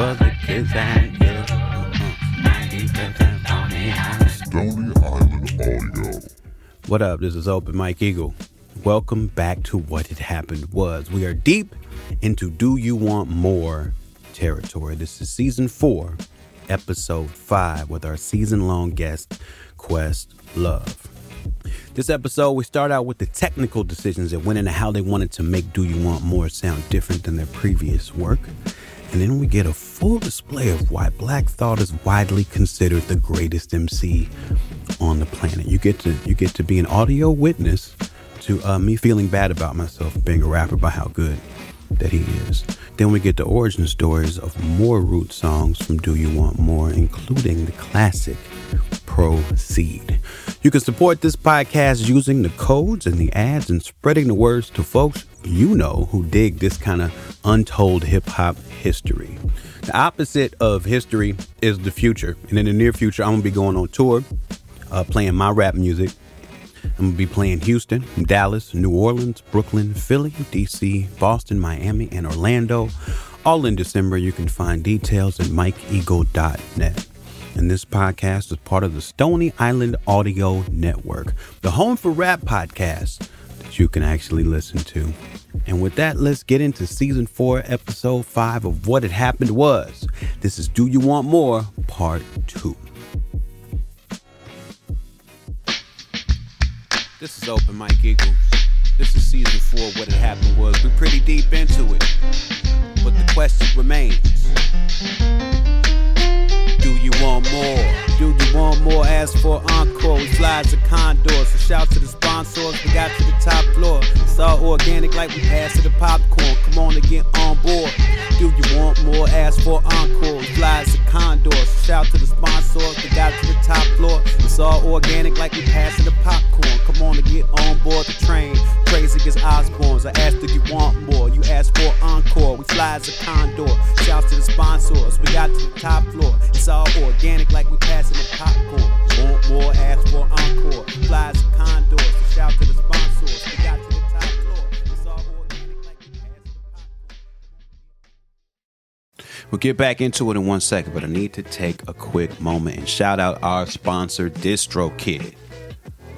for the kids and. Stony Island Audio. What up? This is Open Mike Eagle. Welcome back to What It Happened Was. We are deep into Do You Want More territory. This is season four, episode five, with our season long guest, Quest Love. This episode, we start out with the technical decisions that went into how they wanted to make Do You Want More sound different than their previous work. And then we get a full display of why Black Thought is widely considered the greatest MC on the planet. You get to you get to be an audio witness to uh, me feeling bad about myself being a rapper by how good that he is. Then we get the origin stories of more root songs from Do You Want More, including the classic Proceed. You can support this podcast using the codes and the ads and spreading the words to folks you know who dig this kind of untold hip hop history. The opposite of history is the future. And in the near future, I'm going to be going on tour, uh, playing my rap music. I'm going to be playing Houston, Dallas, New Orleans, Brooklyn, Philly, DC, Boston, Miami, and Orlando. All in December. You can find details at mikeeagle.net. And this podcast is part of the Stony Island Audio Network, the home for rap podcasts that you can actually listen to. And with that, let's get into season four, episode five of What It Happened Was. This is Do You Want More, part two. This is Open Mike Eagle. This is season four, What It Happened Was. We're pretty deep into it, but the question remains. Do you want more? Do you want more? Ask for encore. We fly to condors. So shout to the sponsors. We got to the top floor. It's all organic like we pass to the popcorn. Come on and get on board. Do you want more? Ask for encore. We fly to condors. So shout to the sponsors. We got to the top floor. It's all organic like we pass to the popcorn. Come on and get on board the train. Crazy as Osbournes. I asked if you want more. You asked for encore. We fly as a condor. Shout to the sponsors. We got to the top floor. It's all organic like we passing the popcorn. Want more? Ask for encore. Fly as a condor. So shout to the sponsors. We got to the top floor. It's all organic like we passing the popcorn. We'll get back into it in one second, but I need to take a quick moment and shout out our sponsor, DistroKid.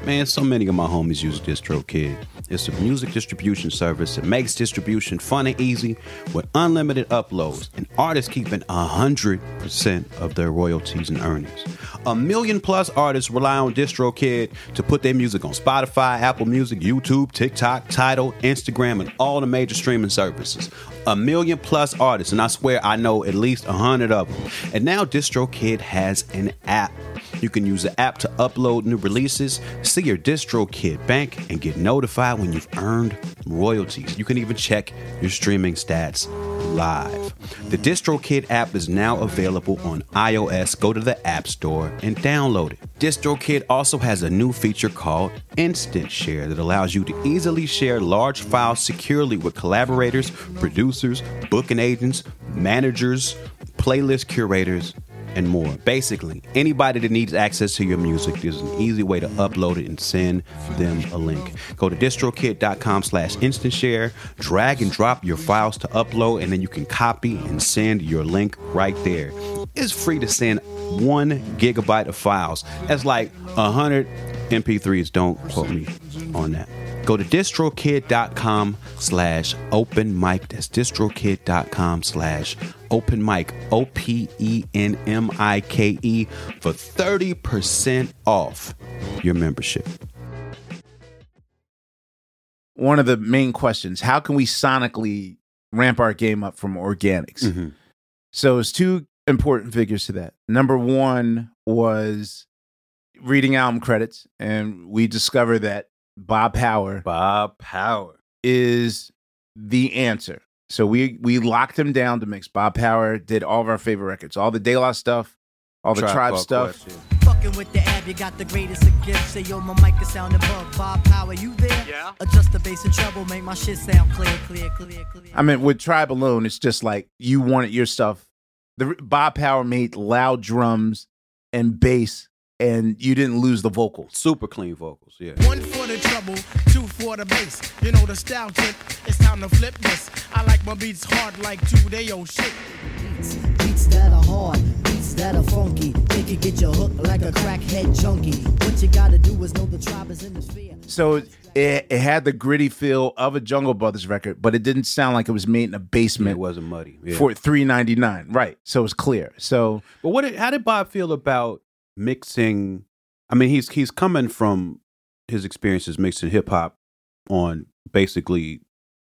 Man, so many of my homies use DistroKid. It's a music distribution service that makes distribution fun and easy with unlimited uploads and artists keeping 100% of their royalties and earnings. A million plus artists rely on DistroKid to put their music on Spotify, Apple Music, YouTube, TikTok, Tidal, Instagram, and all the major streaming services. A million plus artists, and I swear I know at least a hundred of them. And now DistroKid has an app. You can use the app to upload new releases, see your DistroKid bank, and get notified when you've earned royalties. You can even check your streaming stats live. The DistroKid app is now available on iOS. Go to the App Store and download it. DistroKid also has a new feature called Instant Share that allows you to easily share large files securely with collaborators, producers, booking agents, managers, playlist curators, and more. Basically, anybody that needs access to your music, there's an easy way to upload it and send them a link. Go to distrokid.com slash instant share, drag and drop your files to upload, and then you can copy and send your link right there. It's free to send one gigabyte of files. That's like a hundred MP3s. Don't quote me on that. Go to distrokid.com slash open mic. That's distrokid.com slash open mic. O P E N M I K E for 30% off your membership. one of the main questions how can we sonically ramp our game up from organics Mhm. so it's two important figures to that number one was reading album credits and we discover that bob power Bob Power. is the answer so we we locked him down to mix bob power did all of our favorite records all the de la stuff all the tribe, Called stuff Quest, Fucking with the ab, you got the greatest of gifts. Say yo, my mic is sound above. Bob Power, you there? Yeah. Adjust the bass and treble, make my shit sound clear, clear, clear, clear. I mean, with Tribe alone, it's just like you wanted your stuff. The Bob Power made loud drums and bass, and you didn't lose the vocals. Super clean vocals, yeah. One for the trouble, two for the bass. You know the style tip. It's time to flip this. I like my beats hard like two day old shit. beats, beats Beats that are hard, beats that are funky. They can get you hooked like a crackhead junkie. What you gotta do is know the tribe is in the sphere. So it, it had the gritty feel of a Jungle Brothers record, but it didn't sound like it was made in a basement. it wasn't muddy. Yeah. for three ninety nine. Right. So it's clear. So But what? Did, how did Bob feel about mixing? I mean, he's he's coming from his experiences mixing hip hop on basically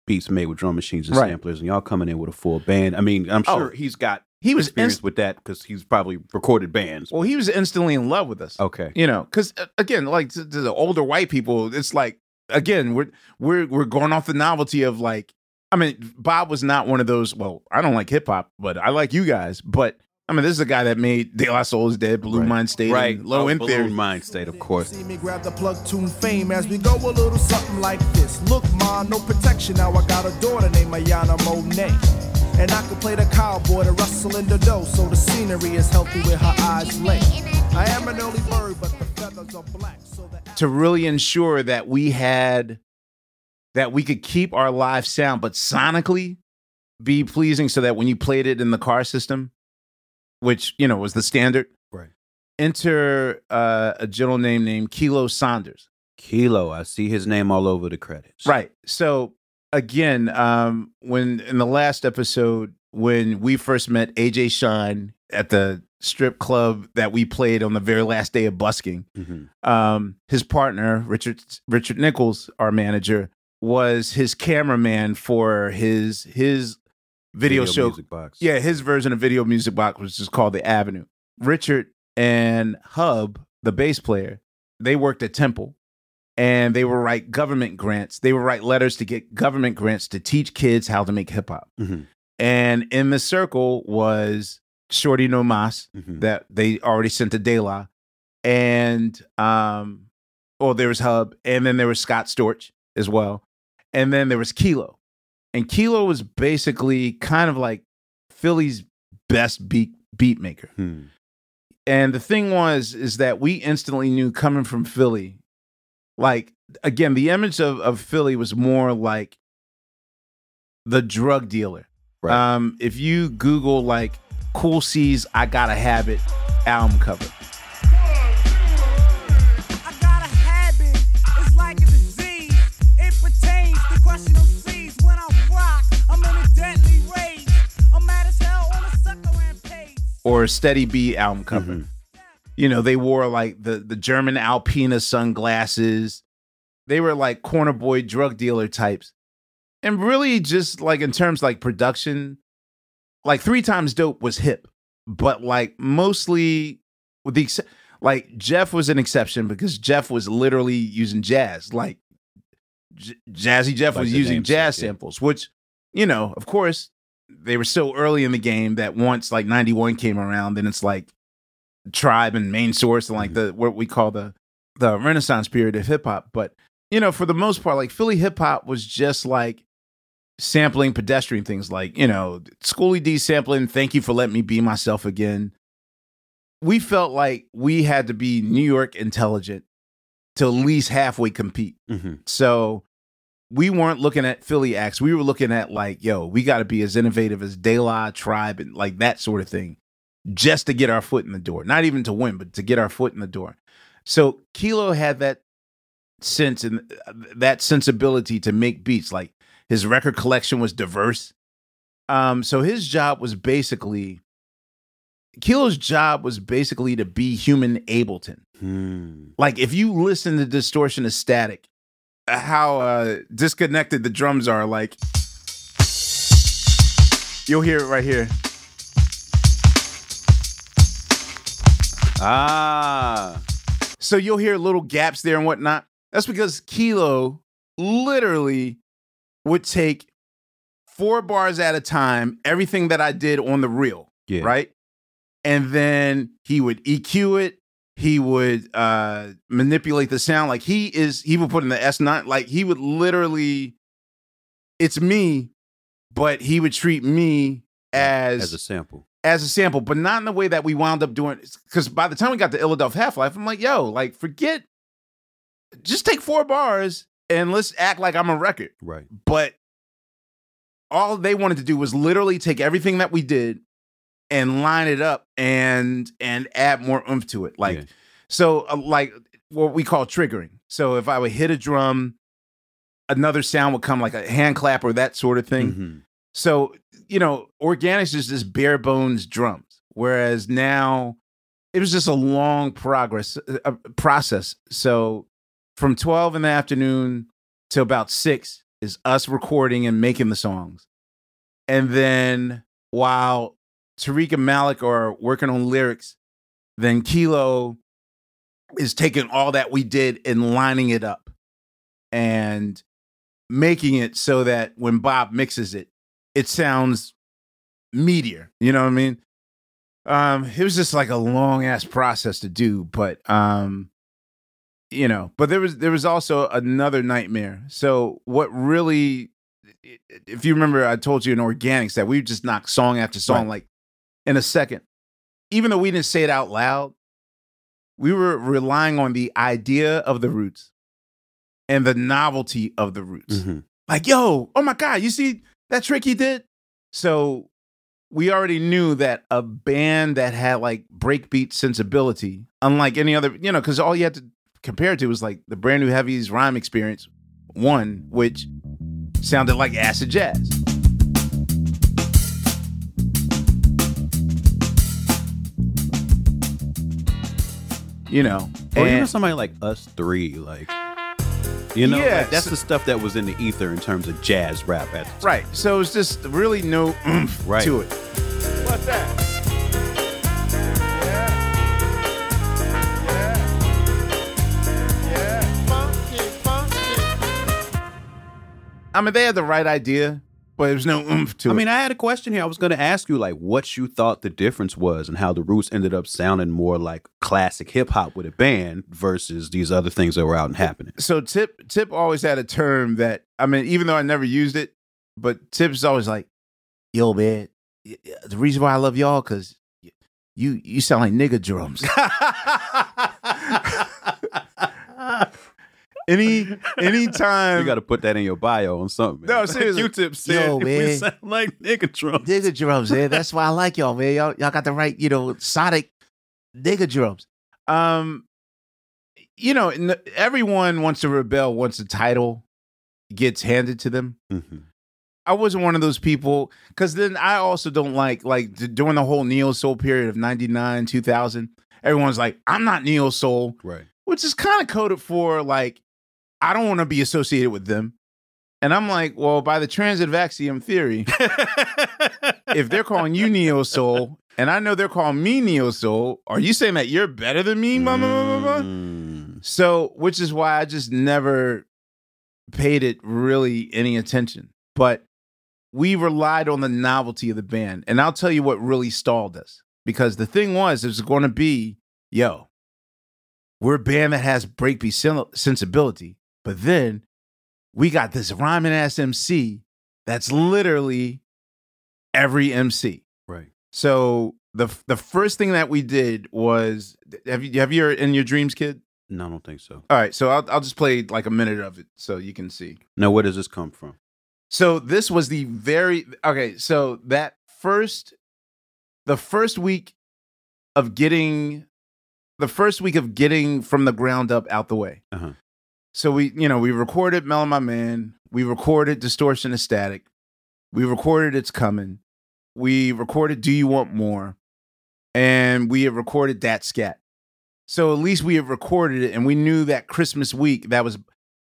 beats made with drum machines and Right. samplers, and y'all coming in with a full band. I mean, I'm Oh, sure he's got he was experience inst- with that because he's probably recorded bands. well, he was instantly in love with us. Okay, You know, because uh, again, like to, to the older white people, it's like again we're we're we're going off the novelty of like. I mean, Bob was not one of those. Well, I don't like hip hop, but I like you guys. But I mean, this is a guy that made De La Soul is Dead, Blue Right. Mind State, right. and Low Oh, End Theory. Buhloone Mind State, of course. See me grab the plug tune fame as we go a little something like this. Look, ma, no protection. Now I got a daughter named Ayana Monet. And I can play the cowboy to rustle in the dough, so the scenery is healthy with her eyes lay. I am an early bird, but the feathers are black, so the to really ensure that we had that we could keep our live sound but sonically be pleasing so that when you played it in the car system which you know was the standard Right. enter uh, a gentleman named named kilo saunders Kilo, I see his name all over the credits. right so again um when in the last episode when we first met aj shine at the strip club that we played on the very last day of busking hmm um, his partner Richard Richard Nichols, our manager, was his cameraman for his his video, show. music box. Yeah, his version of Video Music Box was just called The Avenue. Richard and Hub, the bass player, they worked at Temple. And they would write government grants. They would write letters to get government grants to teach kids how to make hip hop. Mhm. And in the circle was Shortie No Mass, Mhm. that they already sent to De La. And um, oh, there was Hub, and then there was Scott Storch as well. And then there was Kilo. And Kilo was basically kind of like Philly's best beat beat maker. Hmm. And the thing was, is that we instantly knew coming from Philly, like again, the image of, of Philly was more like the drug dealer. Right. Um, if you Google like Cool C's I Gotta Habit album cover. Or Steady B album cover. Mhm. You know, they wore like the the German Alpina sunglasses. They were like corner boy drug dealer types. And really just like in terms like production, like three times dope was hip, but like mostly with the like Jeff was an exception because Jeff was literally using jazz. Like J- Jazzy Jeff Like was using jazz samples, which you know, of course, they were so early in the game that once like 91 came around, then it's like tribe and main source and like the what we call the the renaissance period of hip hop. But you know, for the most part, like Philly hip hop was just like sampling pedestrian things like, you know, Schoolly D sampling, thank you for letting me be myself again. We felt like we had to be New York intelligent to at least halfway compete. Mhm. So we weren't looking at Philly acts. We were looking at like, yo, we got to be as innovative as De La Tribe and like that sort of thing, just to get our foot in the door. Not even to win, but to get our foot in the door. So Kilo had that sense and uh, that sensibility to make beats. Like his record collection was diverse. Um, so his job was basically Kilo's job was basically to be human Ableton Hmm. like if you listen to distortion of static how uh disconnected the drums are like you'll hear it right here Ah. so you'll hear little gaps there and whatnot that's because kilo literally would take four bars at a time everything that i did on the reel Yeah. right and then he would eq it he would uh manipulate the sound like he is he would put in the s9 like he would literally it's me but he would treat me as As a sample. as a sample but not in the way that we wound up doing because by the time we got to illadelph half-life i'm like yo like forget just take four bars and let's act like i'm a record Right. but all they wanted to do was literally take everything that we did and line it up and and add more oomph to it. Like Yeah. so, uh, like what we call triggering. So if I would hit a drum, another sound would come, like a hand clap or that sort of thing. Mhm. So, you know, organics is just bare bones drums, whereas now it was just a long progress uh, process. So, from 12 in the afternoon to about 6 is us recording and making the songs. And then while Tariq and Malik are working on lyrics, then Kilo is taking all that we did and lining it up and making it so that when Bob mixes it, it sounds meatier. You know what I mean? Um, it was just like a long ass process to do, but um, you know, but there was there was also another nightmare. So what really, if you remember, I told you in organics that we just knocked song after song Right. like in a second, even though we didn't say it out loud. We were relying on the idea of the roots and the novelty of the roots Mhm. like, yo, oh my God, you see that trick he did? So we already knew that a band that had like breakbeat sensibility, unlike any other, you know, because all you had to compare it to was like the brand new heavies rhyme experience one, which sounded like acid jazz. You know, Or even somebody like us three, like you know, Yeah, like, that's so- the stuff that was in the ether in terms of jazz rap at the time. right. So it's just really no oomph Right. to it. What's that? I mean, they had the right idea, but there's no oomph to I it. mean, I had a question here. I was going to ask you like what you thought the difference was and how the Roots ended up sounding more like classic hip hop with a band versus these other things that were out and happening. so Tip Tip always had a term that I mean, even though I never used it, but Tip's always like, "Yo, man, the reason why I love y'all because you you sound like nigga drums." Any anytime You got to put that in your bio on something. No, man. seriously. Q-Tip said Yo, we man. sound like nigga drums. nigga drums, man. That's why I like y'all, man. Y'all, y'all got the right, you know, sonic nigga drums. Um, you know, everyone wants to rebel once the title gets handed to them. Mhm. I wasn't one of those people because then I also don't like like d- during the whole neo soul period of '99, 2000. Everyone's like, I'm not neo soul, Right. which is kind of coded for like, I don't want to be associated with them. And I'm like, well, by the transitive axiom theory, if they're calling you neo soul and I know they're calling me neo soul, are you saying that you're better than me? Blah, blah, blah? Mm. So, which is why I just never paid it really any attention. But we relied on the novelty of the band. And I'll tell you what really stalled us. Because the thing was, it was going to be, yo, we're a band that has breakbeat sen- sensibility. But then we got this rhyming ass MC that's literally every MC. Right. So the the first thing that we did was have you have you in your dreams, kid? No, I don't think so. All right, so I'll I'll just play like a minute of it so you can see. Now, where does this come from? So this was the very okay. So that first, the first week of getting, the first week of getting from the ground up out the way. Uh-huh. So we, you know, we recorded "Mellow My Man," we recorded "Distortion of Static," we recorded "It's Coming," we recorded "Do You Want More," and we have recorded That Scat." So at least we have recorded it, and we knew that Christmas week that was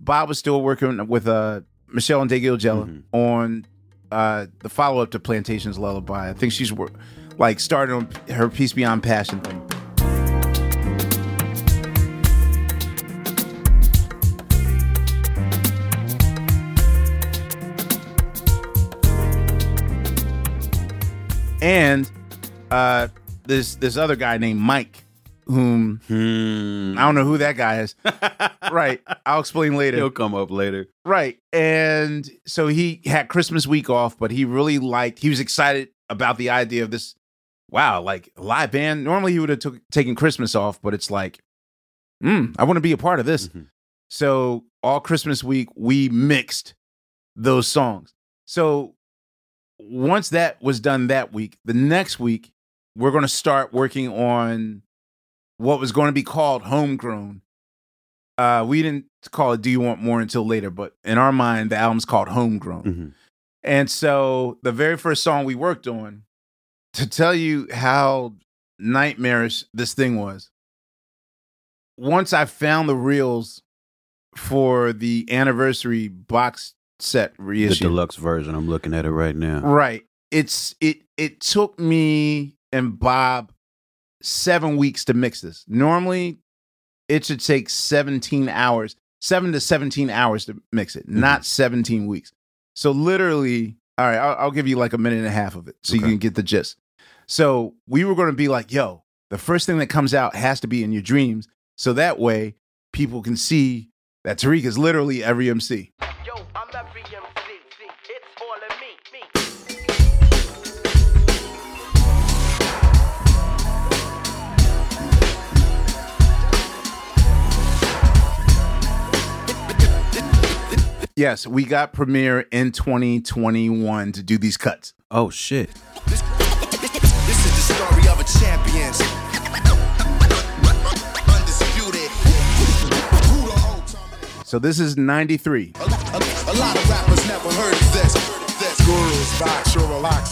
Bob was still working with uh Meshell Ndegeocello Mhm. on uh the follow up to Plantation's Lullaby. I think she's like started on her Peace Beyond Passion thing. And uh this this other guy named Mike, whom Hmm. I don't know who that guy is. right. I'll explain later. He'll come up later. Right. And so he had Christmas week off, but he really liked, he was excited about the idea of this. Wow, like live band. Normally he would have took, taken Christmas off, but it's like, mm, I want to be a part of this. Mhm. So all Christmas week, we mixed those songs. So once that was done that week, the next week, we're going to start working on what was going to be called Homegrown. Uh, we didn't call it Do You Want More until later, but in our mind, the album's called Homegrown. Mhm. And so the very first song we worked on, to tell you how nightmarish this thing was, once I found the reels for the anniversary box set The deluxe version. I'm looking at it right now. right? It's it it took me and Bob seven weeks to mix this. Normally, it should take 17 hours, seven to 17 hours to mix it, mm-hmm. not 17 weeks. So literally, all right, I'll, I'll give you like a minute and a half of it so you can get the gist. So we were going to be like, yo, the first thing that comes out has to be in your dreams. So that way people can see that Tariq is literally every MC. Yo, I'm every MC. It's all of me. me. Yes, we got Premier in 2021 to do these cuts. Oh shit. This is the story of a champion. Undisputed. Who the old time- So this is 93. A, lot of rappers never heard of this. this. Gurus back,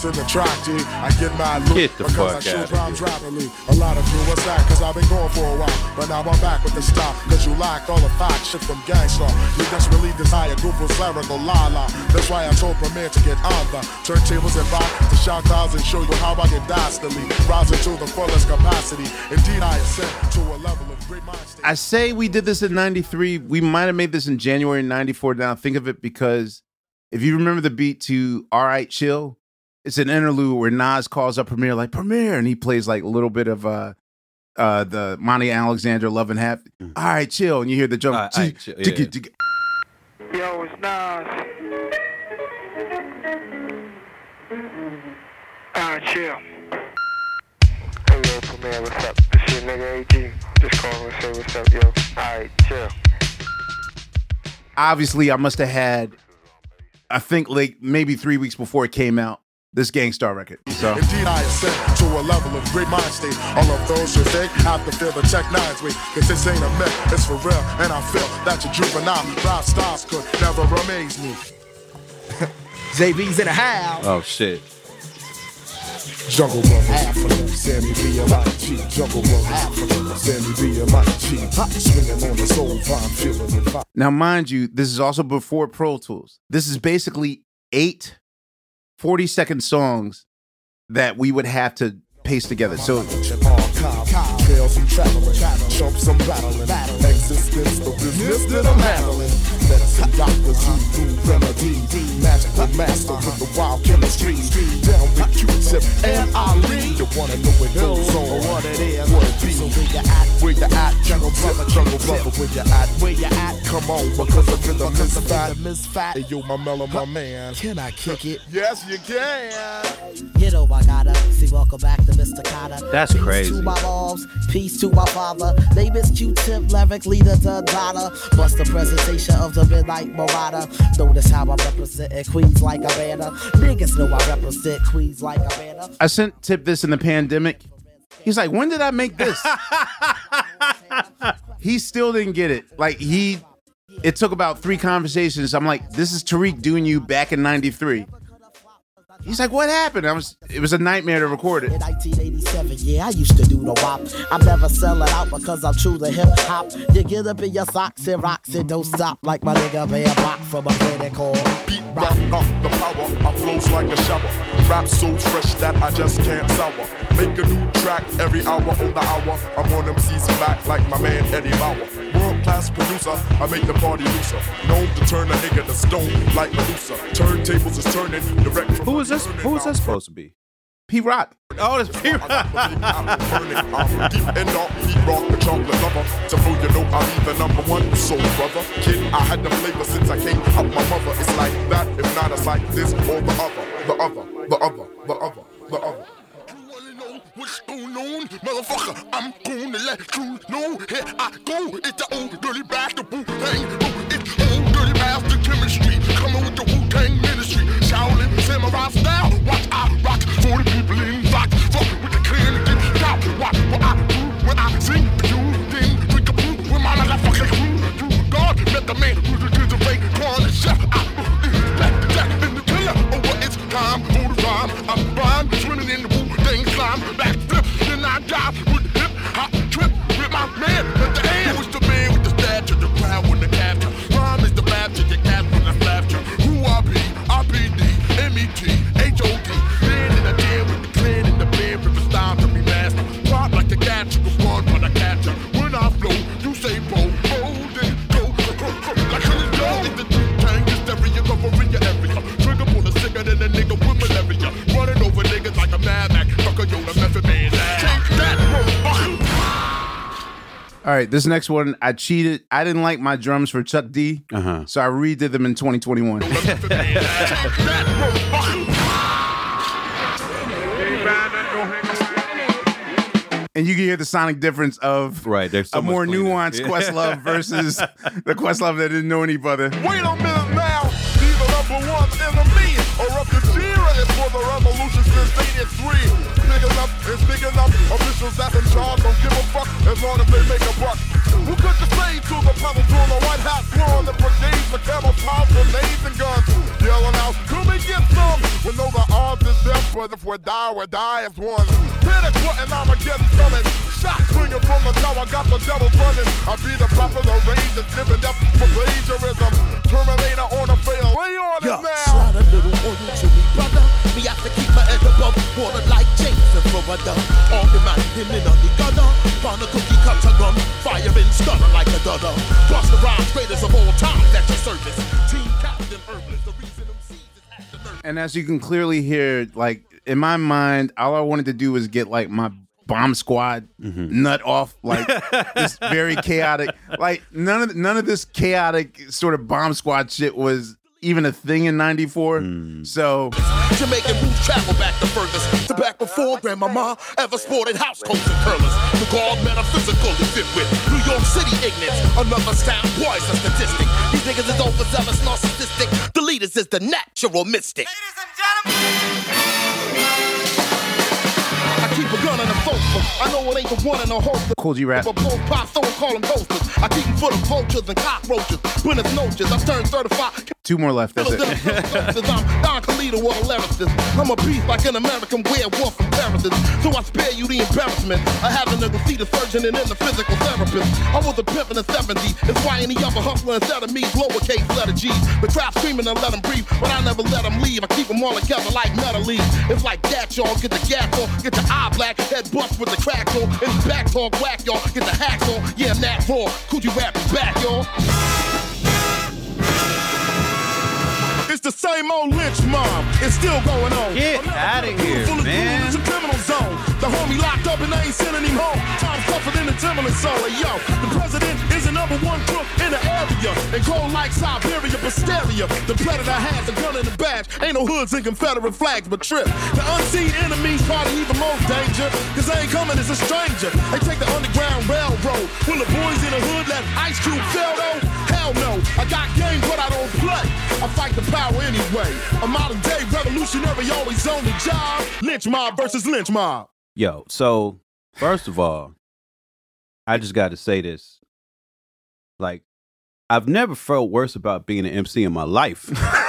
sure relax in the track, G. I get my loot Get the because fuck I shoot outta rhymes here. rapidly. A lot of you, what's that? Cause I've been going for a while. But now I'm back with the stop. Cause you lacked all the facts, shit from gangsta. You desperately desire Google's lyrical la la. That's why I told Premier to get on the turntables and rock to shout clouds and show you how I get dastardly. Rising to the fullest capacity. Indeed, I ascend to a level of great mind state. I say we did this in 93. We might have made this in January 94 now. Think of it because if you remember the beat to All Right Chill, it's an interlude where Nas calls up Premier like Premier and he plays like a little bit of uh uh the Monty Alexander Love and Half. All right, chill. And you hear the jump. All right, all right, chill, Tick- yeah. tick- tick- Yo, it's Nas. Alright, chill. Hey, yo, Premier, what's up? This your nigga AG. Just calling to say what's up, yo. Alright, chill. Obviously, I must have had I think like maybe three weeks before it came out, this Gang Starr record. So Indeed, I ascend to a level of great mind state. All of those who think have to feel the check nines way. Cause this ain't a myth, it's for real. And I feel that your juvenile rap styles could never amaze me. JB's in the house. Oh shit. Jungle Brothers, Sammy B and Mike G. Jungle Brothers, Sammy B and Mike G. Swinging on the soul vibe, feeling the vibe. Now, mind you, this is also before Pro Tools. This is basically eight 40 second songs that we would have to paste together. So, some traveling, jump some battling. Existence, the business that I'm handling. Medicine doctors who do remedy. Magical master with the wild chemistry. Down with Q-tip and Ali. You wanna know what goes on? What it is? What it be? where you at? Where you at? Jungle brother, jungle brother, where you at? Where you at? Come on, because the rhythm is fat. misfat. Hey, yo, my mellow, my man. Can I kick it? Yes, you can. You know I gotta see. Welcome back to Mr. Carter. That's Peace crazy. to my moms, peace to my father. They miss Q-tip, lyric leader to daughter. Bust the presentation of the midnight marauder. Notice how I represent Queens like a banner. Niggas know I represent Queens like a banner. I sent Tip this in the pandemic. He's like, when did I make this? he still didn't get it. Like, he, it took about three conversations. I'm like, this is Tariq doing you back in 93. He's like, what happened? I was, it was a nightmare to record it. In 1987, yeah, I used to do the wop. I'm never selling out because I'm true to hip hop. You get up in your socks and rocks and don't stop like my nigga Bear Rock from a planet called Beat rock up the power. I flows like a shower. Rap so fresh that I just can't sour. Make a new track every hour on the hour. I'm on MC's back like my man Eddie Bauer. World class producer, I make the party looser. Known to turn a nigga to stone like Medusa. Turntables is turning direct from Who is this? Who is this supposed to be? P Rock. Oh, it's P. Deep and dark, heat rock, the chocolate lover. So fool, you know I'll be the number one soul brother. Kid, I had the flavor since I came out my mother. It's like that, if not, it's like this or the other, the other, the other, the other unknown motherfucker. I'm gonna let you know. Here I go. It's the old dirty bastard Wu Tang. Oh, it's old dirty bastard chemistry. Coming with the Wu Tang ministry. Shaolin samurai style. Watch I rock. Forty people in box. Fuck with the clan and get. Watch what I do when I sing for you. Then drink a brew with my motherfucking crew. You God met the man who's the kids of fake. Calling chef. I in the killer. Oh, it's time for the rhyme. I'm blind, swimming in the Wu Tang slime. Back hip hop trip with my man at the the man with the stature, the the capture? Is the I slapped. Who I be? I be D, M-E-T, right, this next one, I cheated. I didn't like my drums for Chuck D, Uh-huh. so I redid them in 2021. Method man. Take that, motherfucker. and you can hear the sonic difference of Right, there's so a much more cleaner. nuanced Yeah. Questlove versus the Questlove that didn't know any better. Wait a minute now. These are number one enemy. Or up the Jira is for the revolution 83. Big enough is big enough. Officials that's in charge don't give a fuck as long as they make a buck. Who could you say to the pedal to the white hat throwing the brigades camel toss grenades and guns? Yelling out, come and get some. We know the odds is death, but if we die, we die as one. Hit it, what, and I'ma get coming. Shots swinging from the tower, got the devils running. I be the top of the range and dipping up for plagiarism. Terminator on a fail, lay on Yo, it now. slide a little to me, brother. Me have to keep my head above water like James and Florida. All the man him in on the gunner. Found a cookie cutter gun, firing stunner like a gunner. Plus the rhyme greatest of all time at your service. Team Captain Herbalist, the reason them seeds is acting nervous. And as you can clearly hear, like in my mind, all I wanted to do was get like my bomb squad mm-hmm. nut off, like this very chaotic. Like none of none of this chaotic sort of bomb squad shit was even a thing in '94. Hmm. So Jamaican roots travel back the furthest to back before grandmama ever sported house coats and curlers. The guard metaphysical to fit with New York City ignorance. Another sound boy's a statistic. These niggas is overzealous, narcissistic. The leaders is the natural mystic. I keep a gun and a folster. I know it ain't the one and a holster. Kool G Rap. But both pop, so call them posters. I keep them full of vultures and cockroaches. When it's noches, I turn 35. Two more left. That's it. I'm Don Calito or a lyricist. I'm a beast like an American werewolf from Paris. So I spare you the embarrassment of having to go see the surgeon and then the physical therapist. I was a pimp in the 70s. It's why any other hustler instead of me, lowercase letter G's. The crowd screaming and let them breathe, but I never let them leave. I keep them all together like metal leaves. It's like that, y'all. Get the gas on, get the eye black, head bust with the crack on, and back talk whack, y'all. Get the hacks on, yeah, that raw. Coochie rap is back, y'all. It's the same old lynch mob. It's still going on. Get America, outta here, full of man. It's a criminal zone. The homie locked up and they ain't sending him home. Time tougher than the Timberland soul. Hey, yo, the president is the number one crook in the area. And cold like Siberia, but stereo. The predator has a gun in the badge. Ain't no hoods and Confederate flags, but trip. The unseen enemy's probably even more danger. Cause they ain't coming as a stranger. They take the underground railroad. Will the boys in the hood let Ice Cube fail though? Hell no. I got game, but I don't play. I fight the power anyway. A modern day revolutionary always on the job. Lynch mob versus lynch mob. Yo, so first of all, I just got to say this. Like, I've never felt worse about being an MC in my life.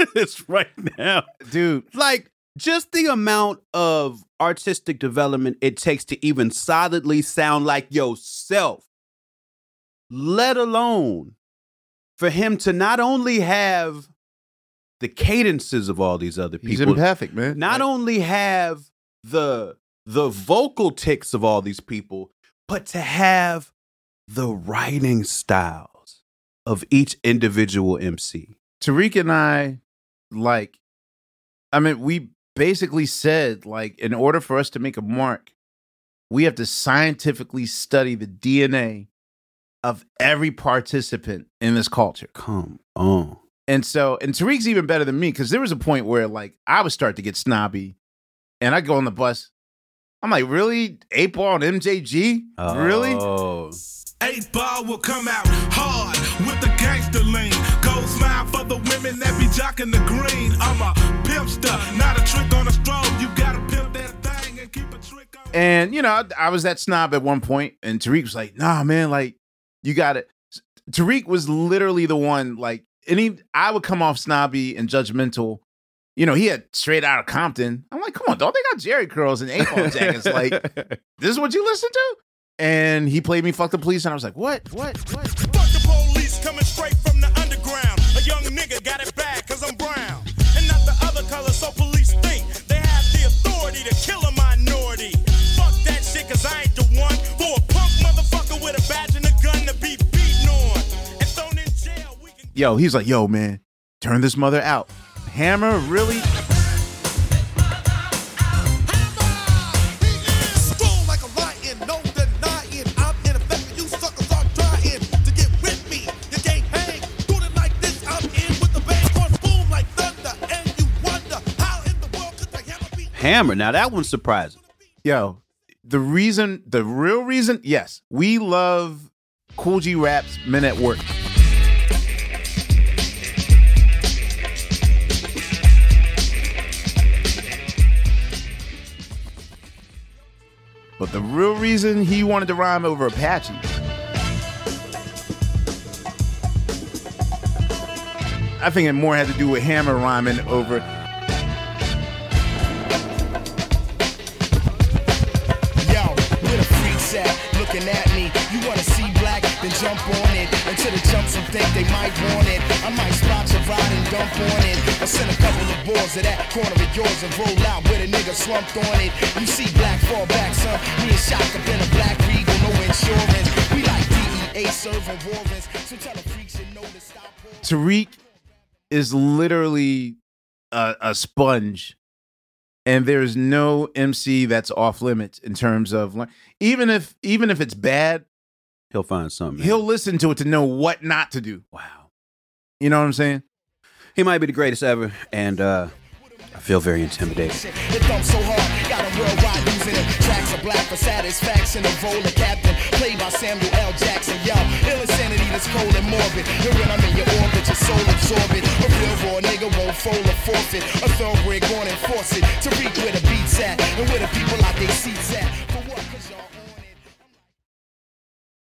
it's right now. Dude, Like, just the amount of artistic development it takes to even solidly sound like yourself, let alone for him to not only have the cadences of all these other people. he's empathic, man. not only have the the vocal ticks of all these people, but to have the writing styles of each individual MC. Tariq and I, like, I mean, we basically said, like, in order for us to make a mark, we have to scientifically study the DNA of every participant in this culture. Come on. And so, and Tariq's even better than me because there was a point where, like, I would start to get snobby and I'd go on the bus. I'm like, really? Eight ball and MJG? Really? Oh. Eight ball will come out hard with the gangster lean. Gold smile for the women that be jocking the green. I'm a pimpster, not a trick on a stroll. You gotta pimp that thing and keep a trick on. And you know, I, I was that snob at one point, and Tariq was like, "Nah, man, like you got it." Tariq was literally the one, like, and he, I would come off snobby and judgmental, you know, he had straight out of Compton. I'm like, come on, dog, they got Jerry curls and eight ball jackets. like, this is what you listen to? And he played me "Fuck the Police," and I was like, what, what, what? To kill a minority. Fuck that shit cause I ain't the one for a punk motherfucker with a badge and a gun to be beaten on. And thrown in jail. Yo, he's like, yo, man, turn this mother out. Hammer, really? Hammer. Now that one's surprising. Yo, the reason, the real reason, yes, we love Kool G Rap's Men at Work. But the real reason he wanted to rhyme over Apache. I think it more had to do with Hammer rhyming over think they might want it. I might spot your ride and dump on it. Or send a couple of boys to that corner of yours and roll out with a nigga slumped on it. You see black fall back, son. Me and Shock up in a black regal, no insurance. We like DEA serving warrants. So tell the freaks you know to stop. Tariq is literally a, a sponge, and there's no MC that's off limits in terms of even if even if it's bad, He'll find something. he'll listen to it to know what not to do. Wow. You know what I'm saying? He might be the greatest ever, and uh, I feel very intimidated. It thumps so hard, got him worldwide losing it. Tracks are black for satisfaction. A role of captain, played by Samuel L. Jackson. Yo, ill insanity that's cold and morbid. And when I'm in your orbit, your soul absorb. A real raw nigga won't fold or forfeit. A thoroughbred going and force it. To reach where the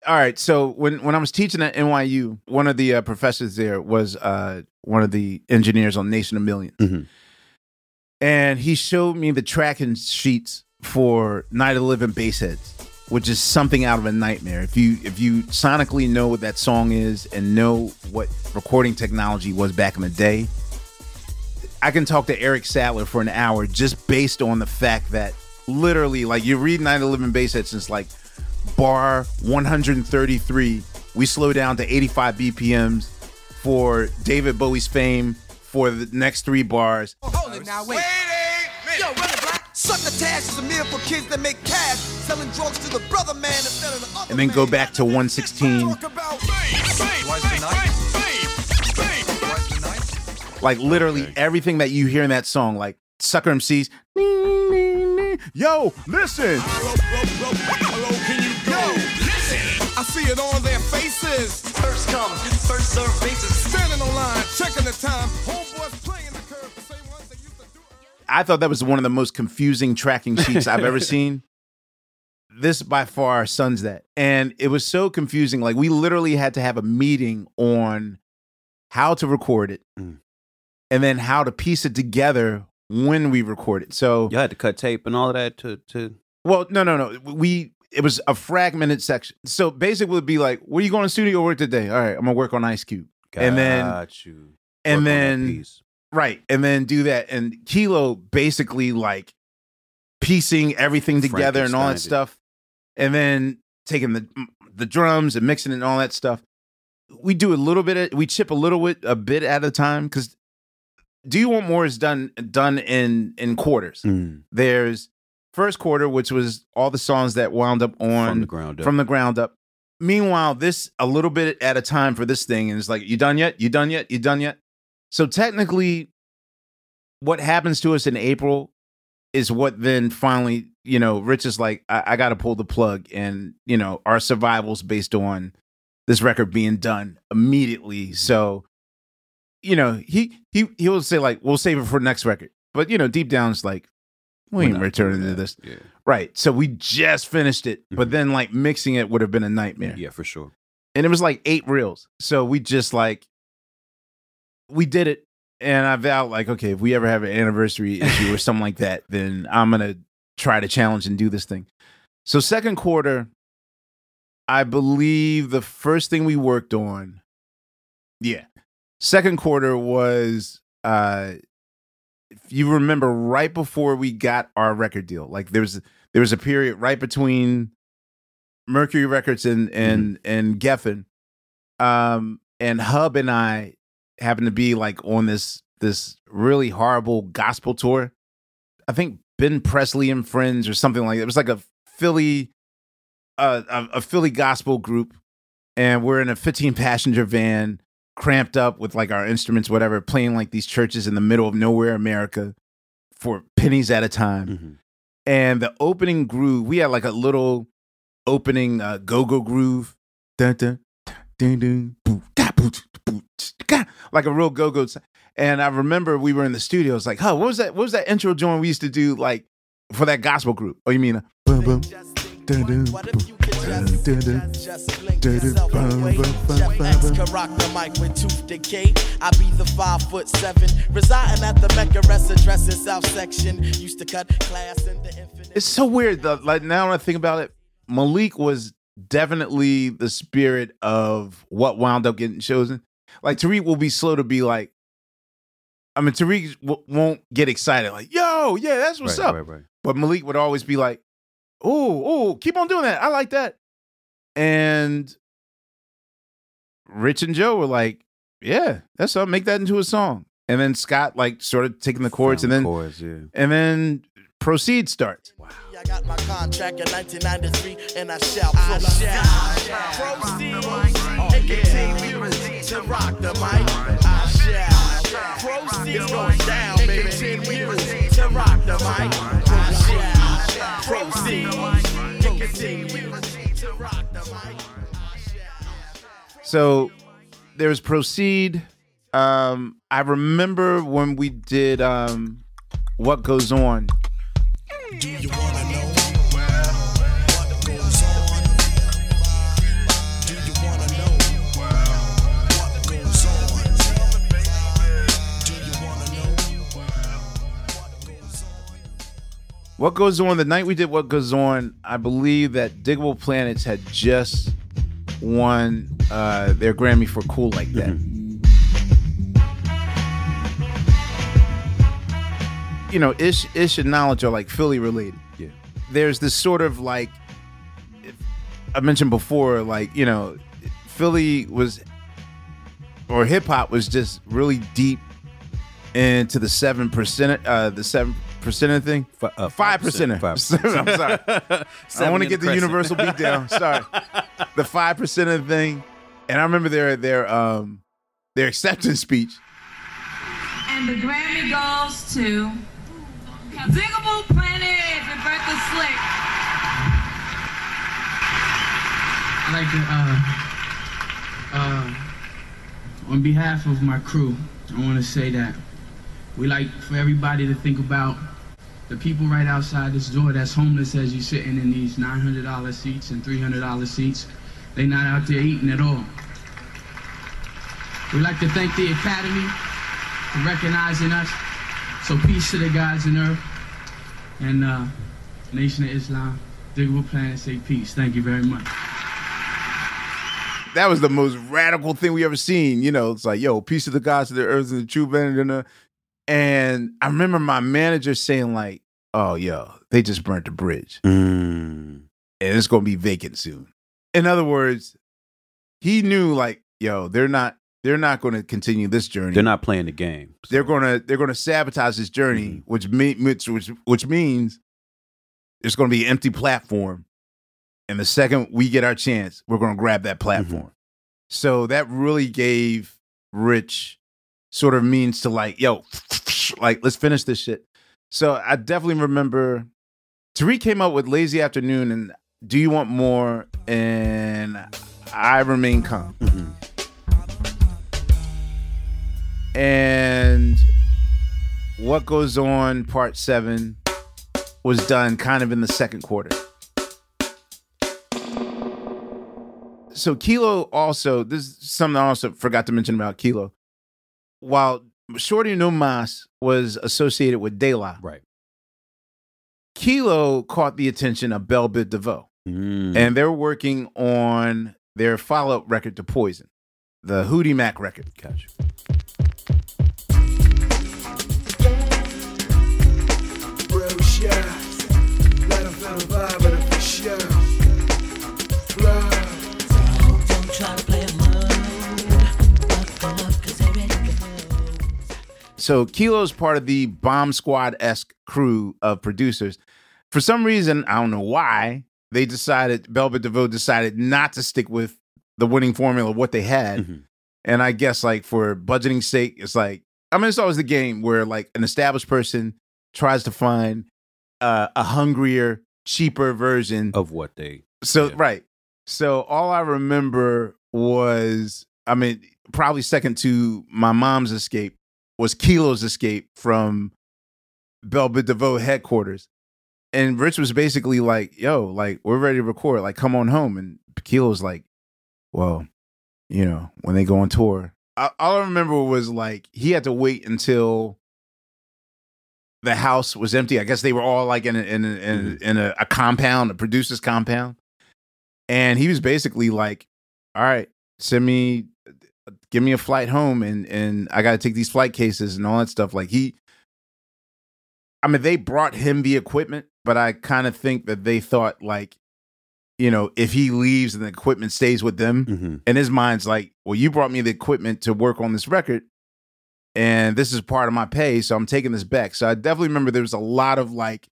All right. So when when I was teaching at NYU, one of the uh, professors there was uh, one of the engineers on Nation of 1000000s Mhm. and he showed me the tracking sheets for Night of the Living Bassheads, which is something out of a nightmare. If you if you sonically know what that song is and know what recording technology was back in the day, I can talk to Eric Sadler for an hour just based on the fact that literally, like you read Night of the Living Bassheads, and it's like bar 133. We slow down to 85 BPMs for David Bowie's fame for the next three bars. Oh, hold it now, wait. Yo, run it, black. Succotash is a meal for kids that make cash. Selling drugs to the brother man instead of the other And then go back to 116. Like literally everything that you hear in that song, like Sucker MCs. Yo, listen. I see it on their faces. First come, first serve basis. Standing on line, checking the time. Homeboys playing the curve. The same ones they used to do. I thought that was one of the most confusing tracking sheets I've ever seen. This by far sons that. And it was so confusing. Like we literally had to have a meeting on how to record it Mm. and then how to piece it together when we record it. So You had to cut tape and all of that to to. Well, no, no, no. We it was a fragmented section. So basically, it'd be like, "Where you going to studio work today?" All right, I'm gonna work on Ice Cube, and then you. And then right, and then do that. And Kilo basically like piecing everything together and all that stuff, and then taking the the drums and mixing it and all that stuff. We do a little bit. Of, we chip a little bit, a bit at a time because. Do you want more is done done in in quarters. Mm, There's first quarter, which was all the songs that wound up on from the ground up. from the ground up. Meanwhile, this a little bit at a time for this thing, and it's like, you done yet? You done yet? You done yet? So technically, what happens to us in April is what then finally, you know, Rich is like, I, I got to pull the plug, and you know, our survival's based on this record being done immediately. So, you know, he he he will say like, we'll save it for next record, but you know, deep down, it's like, we ain't returning to this. Yeah. Right. So we just finished it, but Mhm. then like mixing it would have been a nightmare. Yeah, for sure. And it was like eight reels. So we just like we did it and I vowed like, okay, if we ever have an anniversary issue or something like that, then I'm gonna try to challenge and do this thing. So second quarter, I believe the first thing we worked on, yeah, second quarter was uh you remember right before we got our record deal, like there was there was a period right between Mercury Records and and and Geffen, um, and Hub and I happened to be like on this this really horrible gospel tour. I think Ben Presley and Friends or something like that. It was like a Philly, uh, a, a Philly gospel group, and we're in a 15 passenger van, cramped up with like our instruments, whatever, playing like these churches in the middle of nowhere, America, for pennies at a time. Mm-hmm. And the opening groove, we had like a little opening uh, go-go groove, dun, dun, dun, dun, boo, da, boo, boo, ga, like a real go-go. s- And I remember we were in the studio. It's like, huh, what was that? What was that intro joint we used to do like for that gospel group? Oh, you mean a boom boom? Dun, dun, boom, bum, bum, X can rock the mic with tooth decay. I be the five foot seven, residing at the Mecca rest address in South Section. Used to cut class in the infinite. It's so weird though. Like now when I think about it, Malik was definitely the spirit of what wound up getting chosen. Like Tariq will be slow to be like, I mean Tariq w- won't get excited like, yo, yeah, that's what's Right, up. right, right. But Malik would always be like, oh, oh, keep on doing that. I like that. And Rich and Joe were like, yeah, that's up. Make that into a song. And then Scott like sort of taking the chords, and then chords, yeah. and then proceed starts. I got my contract in 1993 and I shall proceed. Proceed and continue to rock the mic. I shall proceed going down, baby. Continue to rock the mic. Proceed. So there's proceed. Um, I remember when we did um, what goes on. Do you wanna know What goes on? The night we did what goes on, I believe that Digable Planets had just won uh, their Grammy for Cool Like That. You know, Ish, Ish and Knowledge are like Philly related. Yeah. There's this sort of like I mentioned before, like you know, Philly was or hip hop was just really deep into the seven percent, uh, the seven percent thing, Fi- uh, five percent. I'm Five sorry, I want to get the crescent. universal beat down. Sorry, the five percent of the thing, and I remember their their um their acceptance speech. And the Grammy goes to Digable Planet with Rebirth of Slick. I'd like to, uh, uh, on behalf of my crew, I want to say that we like for everybody to think about the people right outside this door that's homeless as you're sitting in these $900 seats and $300 seats. They're not out there eating at all. We'd like to thank the Academy for recognizing us. So peace to the gods in earth and uh, Nation of Islam, Digable Planet, say peace. Thank you very much. That was the most radical thing we ever seen. You know, it's like, yo, peace to the gods of the earth and the true. And, and I remember my manager saying, like, oh, yo, they just burnt the bridge. Mm. and it's going to be vacant soon. In other words, he knew like, yo, they're not they're not going to continue this journey. They're not playing the game. They're going to they're going to sabotage this journey, which me, which which which means it's going to be an empty platform. And the second we get our chance, we're going to grab that platform. So that really gave Rich sort of means to like, yo, like let's finish this shit. So I definitely remember Tariq came up with Lazy Afternoon and Do You Want More and I Remain Calm. Mm-hmm. And What Goes On Part 7 was done kind of in the second quarter. So Kilo also, this is something I also forgot to mention about Kilo. While Shortie No Mass was associated with De La. Right. Kilo caught the attention of Bell Biv DeVoe, Mm. and they're working on their follow up record to Poison, the Hootie Mack record. Gotcha. Real shit. So Kilo's part of the Bomb Squad esque crew of producers. For some reason, I don't know why, they decided, Biv DeVoe decided not to stick with the winning formula of what they had. Mhm. And I guess like for budgeting sake, it's like I mean, it's always the game where like an established person tries to find uh, a hungrier, cheaper version. Of what they. So yeah. right. So all I remember was, I mean, probably second to my mom's escape was Kilo's escape from DeVoe headquarters. And Rich was basically like, yo, like, we're ready to record. Like, come on home. And Kilo's like, well, you know, when they go on tour. I, all I remember was like, he had to wait until the house was empty. I guess they were all like in a, in a, in, a, mm-hmm. in a, a compound, a producer's compound. And he was basically like, all right, send me, give me a flight home and, and I got to take these flight cases and all that stuff. Like he, I mean, they brought him the equipment, but I kind of think that they thought like, you know, if he leaves and the equipment stays with them, Mhm. in his mind's like, well, you brought me the equipment to work on this record, and this is part of my pay, so I'm taking this back. So I definitely remember there was a lot of like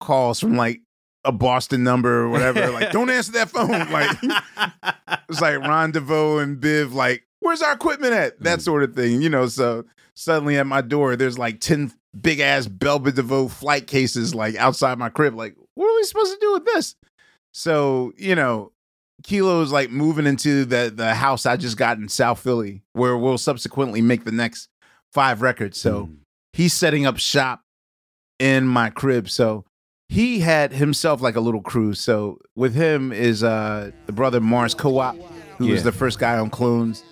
calls from like a Boston number or whatever, like, don't answer that phone. Like it's like Ron DeVoe and Biv, like, where's our equipment at? That sort of thing, you know. So suddenly at my door, there's like 10 big ass Bell Biv DeVoe flight cases like outside my crib. Like, what are we supposed to do with this? So, you know, Kilo's like moving into the the house I just got in South Philly, where we'll subsequently make the next five records. So Mm. he's setting up shop in my crib. So he had himself like a little crew. So with him is uh the brother Mars Co-op, who was the first guy on Clones.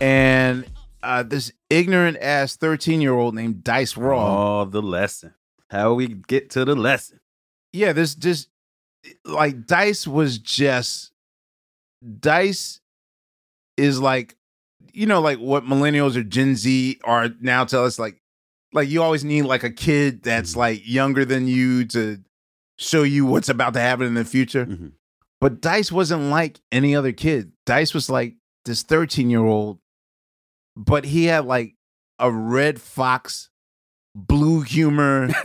And uh this ignorant ass 13 year old named Dice Raw. Oh, the lesson. How we get to the lesson. yeah, this just like Dice was just Dice is like you know like what millennials or Gen Z are now tell us like like you always need like a kid that's like younger than you to show you what's about to happen in the future. Mhm. But Dice wasn't like any other kid. Dice was like this 13 year old, but he had like a red fox, blue humor,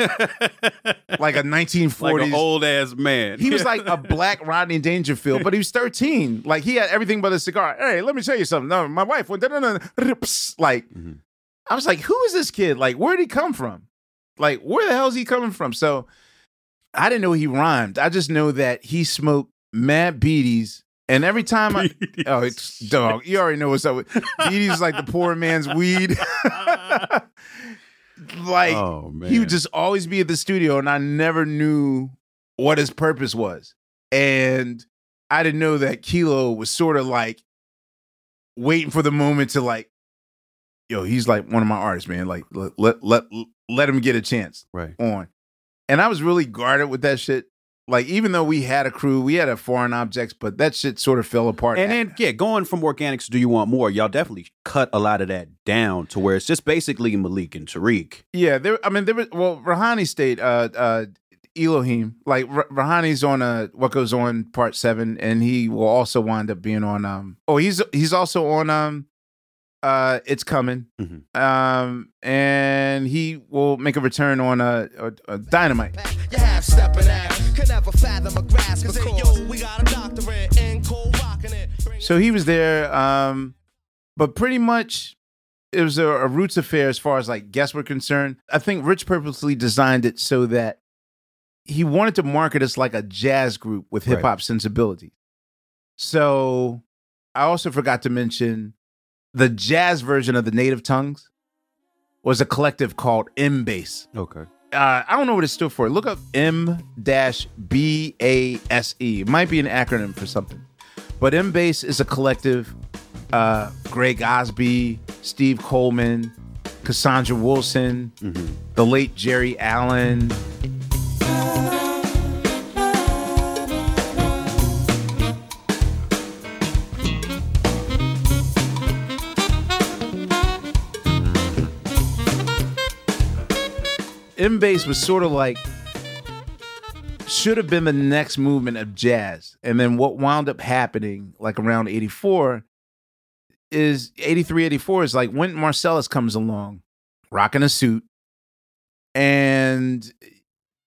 like a 1940s like an old ass man. he was like a black Rodney Dangerfield, but he was 13. Like he had everything but a cigar. Hey, let me tell you something. No, my wife went like. I was like, who is this kid? Like, where'd he come from? Like, where the hell is he coming from? So I didn't know he rhymed. I just know that he smoked mad beaties. And every time I oh it's dog, you already know what's up with beaties like the poor man's weed. like oh man. he would just always be at the studio and I never knew what his purpose was. And I didn't know that Kilo was sort of like waiting for the moment to like, yo, he's like one of my artists, man. Like let let let, let him get a chance right. on. And I was really guarded with that shit. Like even though we had a crew, we had a foreign objects, but that shit sort of fell apart. And then yeah, going from Organix to do you want more? Y'all definitely cut a lot of that down to where it's just basically Malik and Tariq. Yeah, there. I mean, there was well, Rahani stayed. Uh, uh, Elohim, like R- Rahani's on uh what goes on part seven, and he will also wind up being on. Um, oh, he's he's also on. Um, uh, it's coming. Mhm. Um, and he will make a return on uh, uh, uh Dynamite. You half stepping ass, could never fathom a grasp. Cause hey, yo, we got a doctorate in cold rocking it. So he was there. Um, but pretty much it was a, a roots affair as far as like guests were concerned. I think Rich purposely designed it so that he wanted to market us like a jazz group with hip hop sensibility. So I also forgot to mention the jazz version of the Native Tongues was a collective called M Base. Okay. Uh, I don't know what it stood for. Look up M B A S E. It might be an acronym for something. But M Base is a collective. Uh, Greg Osby, Steve Coleman, Cassandra Wilson, the late Geri Allen. M Base was sort of like should have been the next movement of jazz. And then what wound up happening like around 84 is 83 84 is like when Marsalis comes along rocking a suit and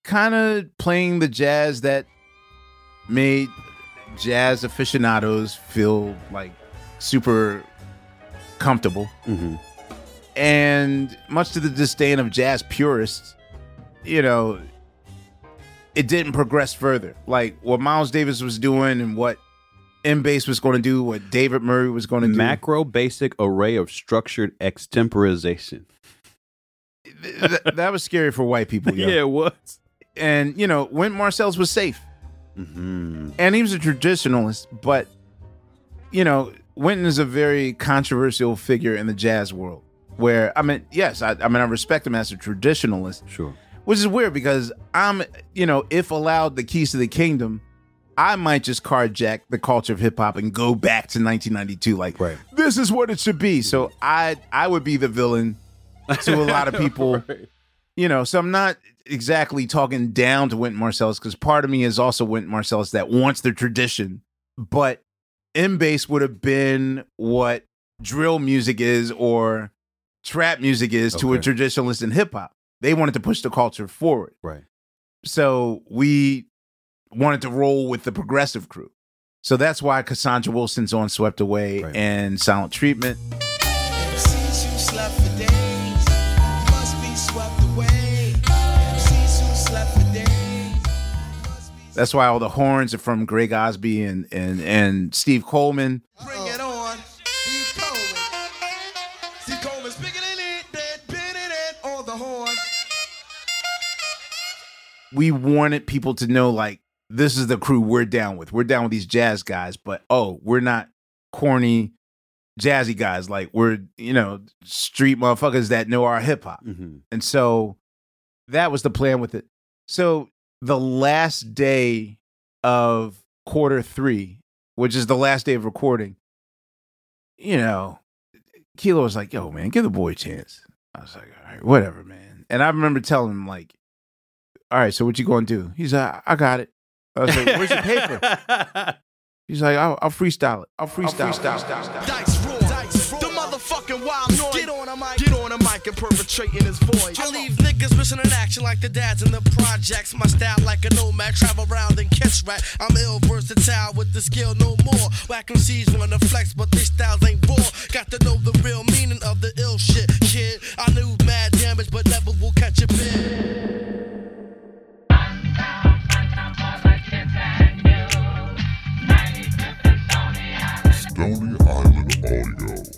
kind of playing the jazz that made jazz aficionados feel like super comfortable. Mm-hmm. And much to the disdain of jazz purists, you know, it didn't progress further. Like what Miles Davis was doing and what M Base was going to do, what David Murray was going to do. Macro basic array of structured extemporization. Th- that was scary for white people. yo. Yeah, it was. And you know, Wynton Marsalis was safe, Mm-hmm. and he was a traditionalist. But you know, Wynton is a very controversial figure in the jazz world. Where I mean, yes, I, I mean, I respect him as a traditionalist. Sure. Which is weird because I'm, you know, if allowed the keys to the kingdom, I might just carjack the culture of hip hop and go back to 1992. Like, Right. this is what it should be. So I, I would be the villain to a lot of people. You know, so I'm not exactly talking down to Wynton Marsalis because part of me is also Wynton Marsalis that wants the tradition, but M Base would have been what drill music is or trap music is to a traditionalist in hip hop. They wanted to push the culture forward. Right. So we wanted to roll with the progressive crew. So that's why Cassandra Wilson's on Swept Away and Silent Treatment. MCs who slept for days must be swept away. MCs who slept for days. That's why all the horns are from Greg Osby and and and Steve Coleman. Bring We wanted people to know like this is the crew we're down with. We're down with these jazz guys, but oh, we're not corny jazzy guys. Like we're, you know, street motherfuckers that know our hip hop. Mm-hmm. And so that was the plan with it. So the last day of quarter three, which is the last day of recording, you know, Kilo was like, yo, man, give the boy a chance. I was like, all right, whatever, man. And I remember telling him, like, all right, so what you gonna do? He's like, I got it. I was like, where's your paper? He's like, I'll, I'll freestyle it. I'll freestyle. I'll freestyle. freestyle. freestyle. Dice Raw. Dice Raw. The motherfucking wild noise. Get on a mic. Get on a mic and perpetrate in his void. I leave niggas missing in action like the dads in the projects. My style like a nomad. Travel around and catch rat. I'm ill versatile with the skill no more. Whack MCs wanna flex, but these styles ain't raw. Got to know the real meaning of the ill shit, kid. I knew mad damage, but never will catch a bid. Stony Island Audio.